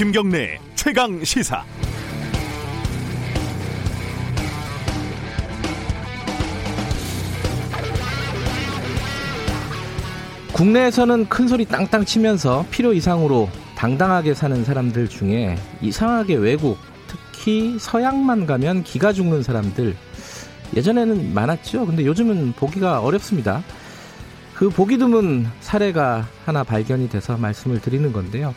김경래 최강 시사. 국내에서는 큰 소리 땅땅 치면서 필요 이상으로 당당하게 사는 사람들 중에 이상하게 외국, 특히 서양만 가면 기가 죽는 사람들 예전에는 많았죠. 근데 요즘은 보기가 어렵습니다. 그 보기 드문 사례가 하나 발견이 돼서 말씀을 드리는 건데요.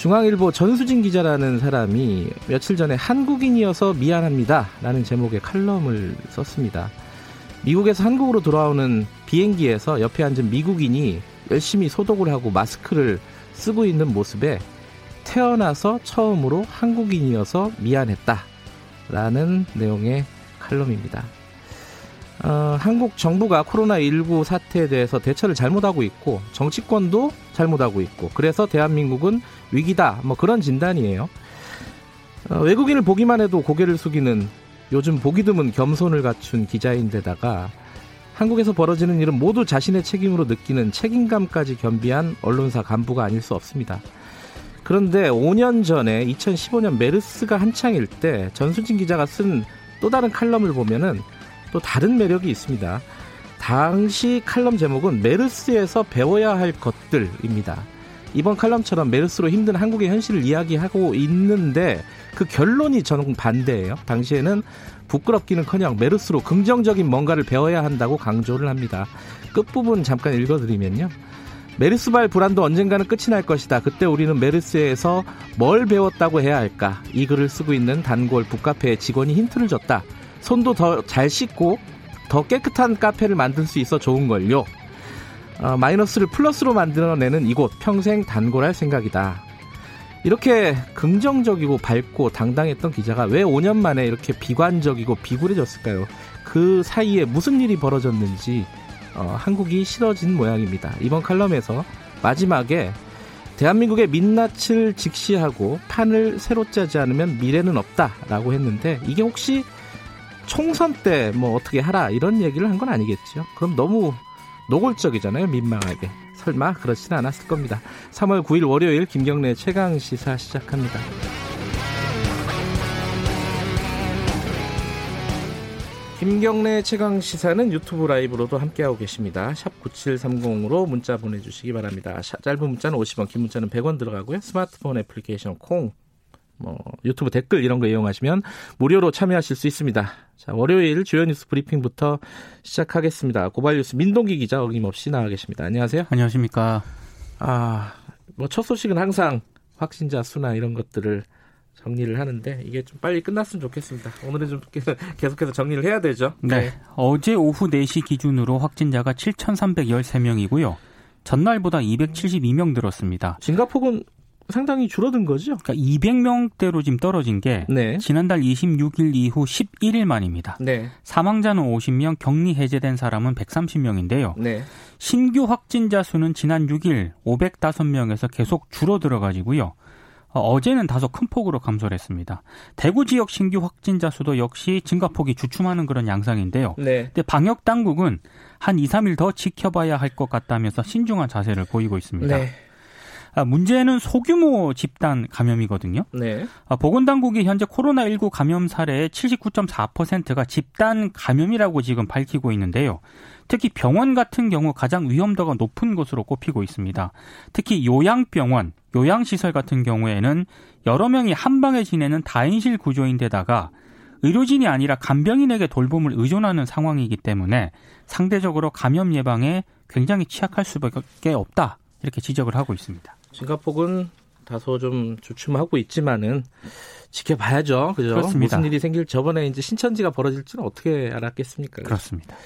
중앙일보 전수진 기자라는 사람이 며칠 전에 한국인이어서 미안합니다. 라는 제목의 칼럼을 썼습니다. 미국에서 한국으로 돌아오는 비행기에서 옆에 앉은 미국인이 열심히 소독을 하고 마스크를 쓰고 있는 모습에 태어나서 처음으로 한국인이어서 미안했다. 라는 내용의 칼럼입니다. 어, 한국 정부가 코로나19 사태에 대해서 대처를 잘못하고 있고 정치권도 잘못하고 있고 그래서 대한민국은 위기다 뭐 그런 진단이에요. 어, 외국인을 보기만 해도 고개를 숙이는 요즘 보기 드문 겸손을 갖춘 기자인데다가 한국에서 벌어지는 일은 모두 자신의 책임으로 느끼는 책임감까지 겸비한 언론사 간부가 아닐 수 없습니다. 그런데 5년 전에 2015년 메르스가 한창일 때 전수진 기자가 쓴 또 다른 칼럼을 보면은 또 다른 매력이 있습니다. 당시 칼럼 제목은 메르스에서 배워야 할 것들입니다. 이번 칼럼처럼 메르스로 힘든 한국의 현실을 이야기하고 있는데 그 결론이 저는 반대예요. 당시에는 부끄럽기는커녕 메르스로 긍정적인 뭔가를 배워야 한다고 강조를 합니다. 끝부분 잠깐 읽어드리면요. 메르스발 불안도 언젠가는 끝이 날 것이다. 그때 우리는 메르스에서 뭘 배웠다고 해야 할까? 이 글을 쓰고 있는 단골 북카페의 직원이 힌트를 줬다. 손도 더 잘 씻고 더 깨끗한 카페를 만들 수 있어 좋은걸요. 어, 마이너스를 플러스로 만들어내는 이곳 평생 단골할 생각이다. 이렇게 긍정적이고 밝고 당당했던 기자가 왜 5년 만에 이렇게 비관적이고 비굴해졌을까요? 그 사이에 무슨 일이 벌어졌는지 어, 한국이 싫어진 모양입니다. 이번 칼럼에서 마지막에 대한민국의 민낯을 직시하고 판을 새로 짜지 않으면 미래는 없다라고 했는데 이게 혹시 총선 때 뭐 어떻게 하라 이런 얘기를 한 건 아니겠죠. 그럼 너무 노골적이잖아요. 민망하게. 설마 그렇지는 않았을 겁니다. 3월 9일 월요일 김경래 최강 시사 시작합니다. 김경래 최강 시사는 유튜브 라이브로도 함께하고 계십니다. 샵 9730으로 문자 보내주시기 바랍니다. 짧은 문자는 50원, 긴 문자는 100원 들어가고요. 스마트폰 애플리케이션 콩, 뭐 유튜브 댓글 이런 거 이용하시면 무료로 참여하실 수 있습니다. 자, 월요일 주요 뉴스 브리핑부터 시작하겠습니다. 고발 뉴스 민동기 기자 어김없이 나와 계십니다. 안녕하세요. 안녕하십니까. 아, 뭐 첫 소식은 항상 확진자 수나 이런 것들을 정리를 하는데 이게 좀 빨리 끝났으면 좋겠습니다. 오늘은 좀 계속해서 정리를 해야 되죠. 네. 네. 어제 오후 4시 기준으로 확진자가 7,313명이고요. 전날보다 272명 늘었습니다. 싱가포르는 상당히 줄어든 거죠? 그러니까 200명대로 지금 떨어진 게 네. 지난달 26일 이후 11일 만입니다. 네. 사망자는 50명, 격리 해제된 사람은 130명인데요. 네. 신규 확진자 수는 지난 6일 505명에서 계속 줄어들어 가지고요. 어, 어제는 다소 큰 폭으로 감소를 했습니다. 대구 지역 신규 확진자 수도 역시 증가폭이 주춤하는 그런 양상인데요. 네. 근데 방역 당국은 한 2, 3일 더 지켜봐야 할 것 같다면서 신중한 자세를 보이고 있습니다. 네. 아, 문제는 소규모 집단 감염이거든요. 네. 아, 보건당국이 현재 코로나19 감염 사례의 79.4%가 집단 감염이라고 지금 밝히고 있는데요. 특히 병원 같은 경우 가장 위험도가 높은 곳으로 꼽히고 있습니다. 특히 요양병원, 요양시설 같은 경우에는 여러 명이 한 방에 지내는 다인실 구조인데다가 의료진이 아니라 간병인에게 돌봄을 의존하는 상황이기 때문에 상대적으로 감염 예방에 굉장히 취약할 수밖에 없다. 이렇게 지적을 하고 있습니다. 싱가폭은 다소 좀 주춤하고 있지만은 지켜봐야죠. 그죠? 그렇습니다. 무슨 일이 생길 저번에 이제 신천지가 벌어질 줄은 어떻게 알았겠습니까? 그렇습니다.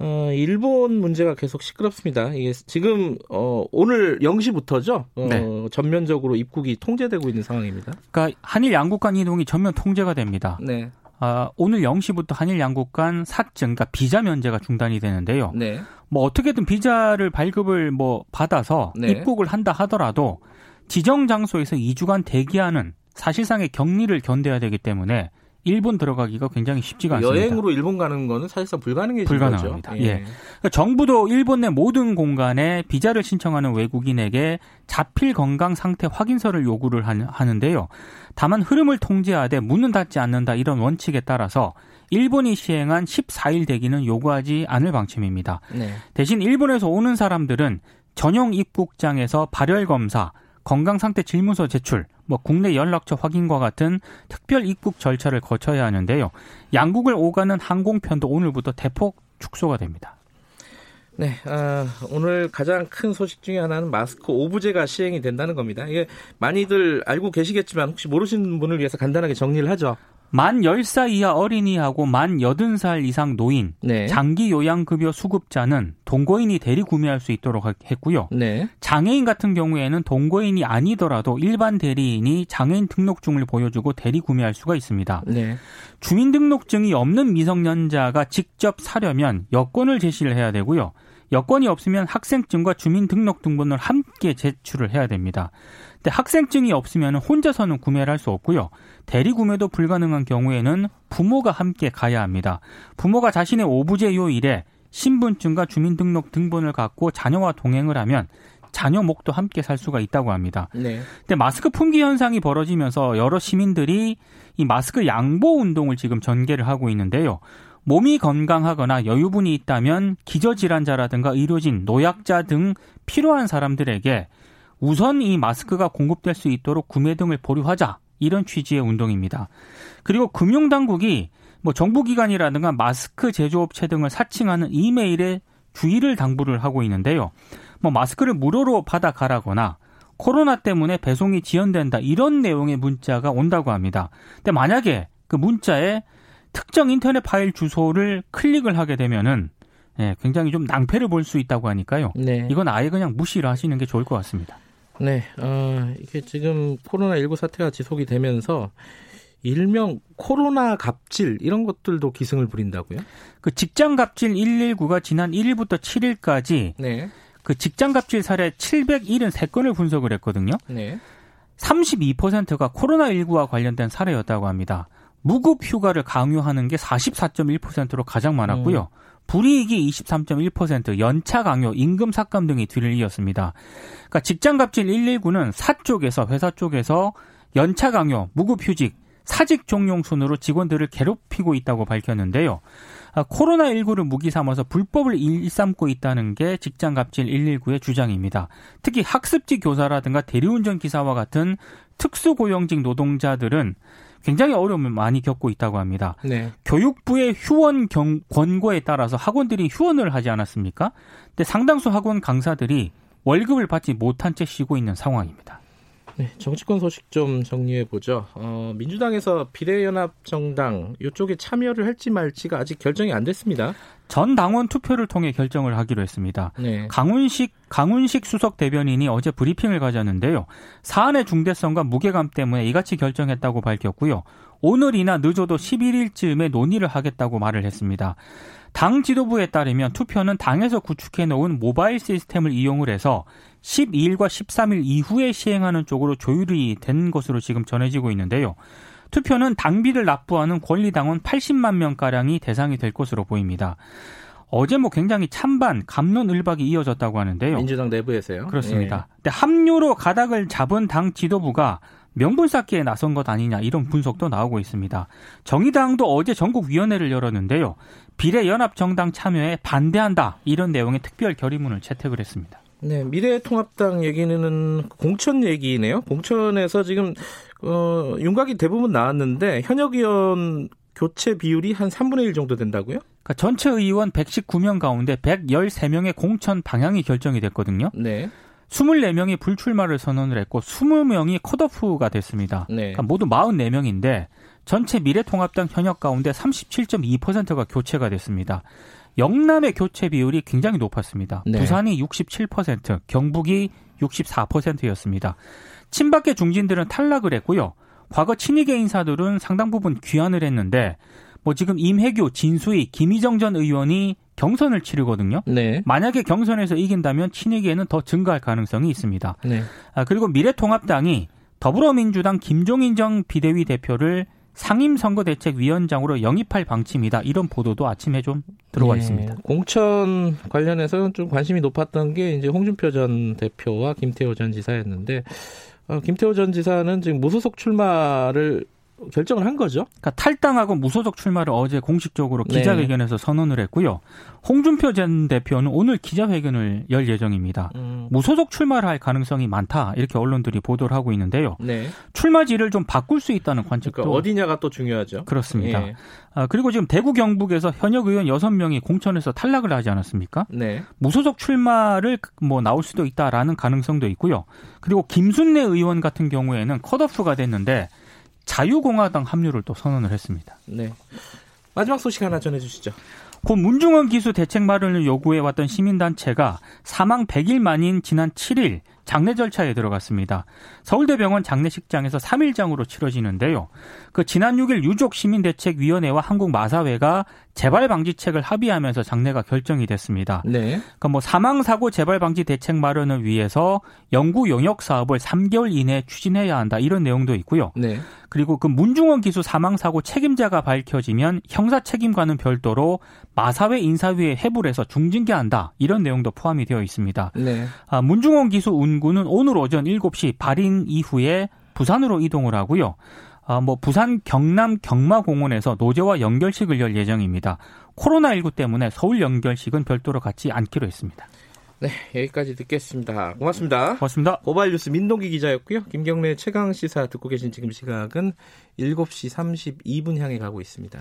어, 일본 문제가 계속 시끄럽습니다. 이게 지금 어, 오늘 0시부터죠. 어, 네. 전면적으로 입국이 통제되고 있는 상황입니다. 그러니까 한일 양국 간 이동이 전면 통제가 됩니다. 네. 아, 오늘 0시부터 한일 양국 간 사증, 그러니까 비자 면제가 중단이 되는데요. 네. 뭐 어떻게든 비자를 발급을 뭐 받아서 네. 입국을 한다 하더라도 지정 장소에서 2주간 대기하는 사실상의 격리를 견뎌야 되기 때문에 일본 들어가기가 굉장히 쉽지가 않습니다. 여행으로 일본 가는 거는 사실상 불가능해진 불가능합니다. 거죠. 예. 예. 그러니까 정부도 일본 내 모든 공간에 비자를 신청하는 외국인에게 자필 건강 상태 확인서를 요구를 하는데요. 다만 흐름을 통제하되 문은 닫지 않는다 이런 원칙에 따라서 일본이 시행한 14일 대기는 요구하지 않을 방침입니다. 네. 대신 일본에서 오는 사람들은 전용 입국장에서 발열 검사, 건강 상태 질문서 제출, 뭐 국내 연락처 확인과 같은 특별 입국 절차를 거쳐야 하는데요. 양국을 오가는 항공편도 오늘부터 대폭 축소가 됩니다. 네, 아, 오늘 가장 큰 소식 중에 하나는 마스크 오부제가 시행이 된다는 겁니다. 이게 많이들 알고 계시겠지만 혹시 모르시는 분을 위해서 간단하게 정리를 하죠. 만 10살 이하 어린이하고 만 80살 이상 노인, 네. 장기 요양급여 수급자는 동거인이 대리 구매할 수 있도록 했고요. 네. 장애인 같은 경우에는 동거인이 아니더라도 일반 대리인이 장애인 등록증을 보여주고 대리 구매할 수가 있습니다. 네. 주민등록증이 없는 미성년자가 직접 사려면 여권을 제시를 해야 되고요. 여권이 없으면 학생증과 주민등록등본을 함께 제출을 해야 됩니다. 근데 학생증이 없으면 혼자서는 구매를 할 수 없고요. 대리 구매도 불가능한 경우에는 부모가 함께 가야 합니다. 부모가 자신의 오부제 요일에 신분증과 주민등록 등본을 갖고 자녀와 동행을 하면 자녀 목도 함께 살 수가 있다고 합니다. 네. 근데 마스크 품귀 현상이 벌어지면서 여러 시민들이 이 마스크 양보 운동을 지금 전개를 하고 있는데요. 몸이 건강하거나 여유분이 있다면 기저질환자라든가 의료진, 노약자 등 필요한 사람들에게 우선 이 마스크가 공급될 수 있도록 구매 등을 보류하자 이런 취지의 운동입니다. 그리고 금융 당국이 뭐 정부 기관이라든가 마스크 제조업체 등을 사칭하는 이메일에 주의를 당부를 하고 있는데요. 뭐 마스크를 무료로 받아 가라거나 코로나 때문에 배송이 지연된다 이런 내용의 문자가 온다고 합니다. 근데 만약에 그 문자에 특정 인터넷 파일 주소를 클릭을 하게 되면은 예, 굉장히 좀 낭패를 볼 수 있다고 하니까요. 네. 이건 아예 그냥 무시를 하시는 게 좋을 것 같습니다. 네, 어, 이게 지금 코로나19 사태가 지속이 되면서 일명 코로나 갑질 이런 것들도 기승을 부린다고요? 그 직장 갑질 119가 지난 1일부터 7일까지 네. 그 직장 갑질 사례 773건을 분석을 했거든요. 네. 32%가 코로나19와 관련된 사례였다고 합니다. 무급 휴가를 강요하는 게 44.1%로 가장 많았고요. 음. 불이익이 23.1%, 연차 강요, 임금 삭감 등이 뒤를 이었습니다. 그러니까 직장 갑질 119는 사 쪽에서 회사 쪽에서 연차 강요, 무급 휴직, 사직 종용 순으로 직원들을 괴롭히고 있다고 밝혔는데요. 아, 코로나19를 무기 삼아서 불법을 일삼고 있다는 게 직장 갑질 119의 주장입니다. 특히 학습지 교사라든가 대리운전 기사와 같은 특수고용직 노동자들은 굉장히 어려움을 많이 겪고 있다고 합니다. 네. 교육부의 휴원 경, 권고에 따라서 학원들이 휴원을 하지 않았습니까? 근데 상당수 학원 강사들이 월급을 받지 못한 채 쉬고 있는 상황입니다. 네, 정치권 소식 좀 정리해 보죠. 어, 민주당에서 비례연합정당 이쪽에 참여를 할지 말지가 아직 결정이 안 됐습니다. 전 당원 투표를 통해 결정을 하기로 했습니다. 네. 강훈식 강훈식 수석 대변인이 어제 브리핑을 가졌는데요. 사안의 중대성과 무게감 때문에 이같이 결정했다고 밝혔고요. 오늘이나 늦어도 11일쯤에 논의를 하겠다고 말을 했습니다. 당 지도부에 따르면 투표는 당에서 구축해 놓은 모바일 시스템을 이용을 해서 12일과 13일 이후에 시행하는 쪽으로 조율이 된 것으로 지금 전해지고 있는데요. 투표는 당비를 납부하는 권리당원 80만 명가량이 대상이 될 것으로 보입니다. 어제 뭐 굉장히 찬반, 감론을박이 이어졌다고 하는데요. 민주당 내부에서요? 그렇습니다. 예. 근데 합류로 가닥을 잡은 당 지도부가 명분 쌓기에 나선 것 아니냐 이런 분석도 나오고 있습니다. 정의당도 어제 전국위원회를 열었는데요. 비례연합정당 참여에 반대한다 이런 내용의 특별 결의문을 채택을 했습니다. 네, 미래통합당 얘기는 공천 얘기네요. 공천에서 지금 어, 윤곽이 대부분 나왔는데 현역 의원 교체 비율이 한 3분의 1 정도 된다고요? 그러니까 전체 의원 119명 가운데 113명의 공천 방향이 결정이 됐거든요. 네. 24명이 불출마를 선언을 했고 20명이 컷오프가 됐습니다. 네. 그러니까 모두 44명인데 전체 미래통합당 현역 가운데 37.2%가 교체가 됐습니다. 영남의 교체 비율이 굉장히 높았습니다. 네. 부산이 67%, 경북이 64%였습니다. 친박계 중진들은 탈락을 했고요. 과거 친이계 인사들은 상당 부분 귀환을 했는데 뭐 지금 임혜교, 진수희, 김희정 전 의원이 경선을 치르거든요. 네. 만약에 경선에서 이긴다면 친이계는 더 증가할 가능성이 있습니다. 네. 아, 그리고 미래통합당이 더불어민주당 김종인 정 비대위 대표를 상임선거대책위원장으로 영입할 방침이다. 이런 보도도 아침에 좀 들어와 네, 있습니다. 공천 관련해서 좀 관심이 높았던 게 이제 홍준표 전 대표와 김태호 전 지사였는데 어, 김태호 전 지사는 지금 무소속 출마를 결정을 한 거죠. 그러니까 탈당하고 무소속 출마를 어제 공식적으로 네. 기자회견에서 네. 선언을 했고요. 홍준표 전 대표는 오늘 기자회견을 열 예정입니다. 음. 무소속 출마를 할 가능성이 많다 이렇게 언론들이 보도를 하고 있는데요. 네. 출마지를 좀 바꿀 수 있다는 관측도 그러니까 어디냐가 또 중요하죠. 그렇습니다. 예. 아, 그리고 지금 대구 경북에서 현역 의원 6명이 공천에서 탈락을 하지 않았습니까? 네. 무소속 출마를 뭐 나올 수도 있다라는 가능성도 있고요. 그리고 김순례 의원 같은 경우에는 컷오프가 됐는데 자유공화당 합류를 또 선언을 했습니다. 네. 마지막 소식 하나 전해주시죠. 곧 문중원 기수 대책 마련을 요구해왔던 시민단체가 사망 100일 만인 지난 7일 장례 절차에 들어갔습니다. 서울대병원 장례식장에서 3일장으로 치러지는데요. 그 지난 6일 유족 시민대책위원회와 한국마사회가 재발 방지책을 합의하면서 장례가 결정이 됐습니다. 네. 그러니까 뭐 사망 사고 재발 방지 대책 마련을 위해서 연구 용역 사업을 3개월 이내에 추진해야 한다 이런 내용도 있고요. 네. 그리고 그 문중원 기수 사망 사고 책임자가 밝혀지면 형사 책임과는 별도로 마사회 인사위에 해부해서 중징계한다 이런 내용도 포함이 되어 있습니다. 네. 아, 문중원 기수 운구는 오늘 오전 7시 발인 이후에 부산으로 이동을 하고요. 아, 뭐 부산 경남 경마공원에서 노제와 연결식을 열 예정입니다. 코로나19 때문에 서울 연결식은 별도로 갖지 않기로 했습니다. 네, 여기까지 듣겠습니다. 고맙습니다. 고맙습니다. 고발 뉴스 민동기 기자였고요. 김경래 최강 시사 듣고 계신 지금 시각은 7시 32분 향해 가고 있습니다.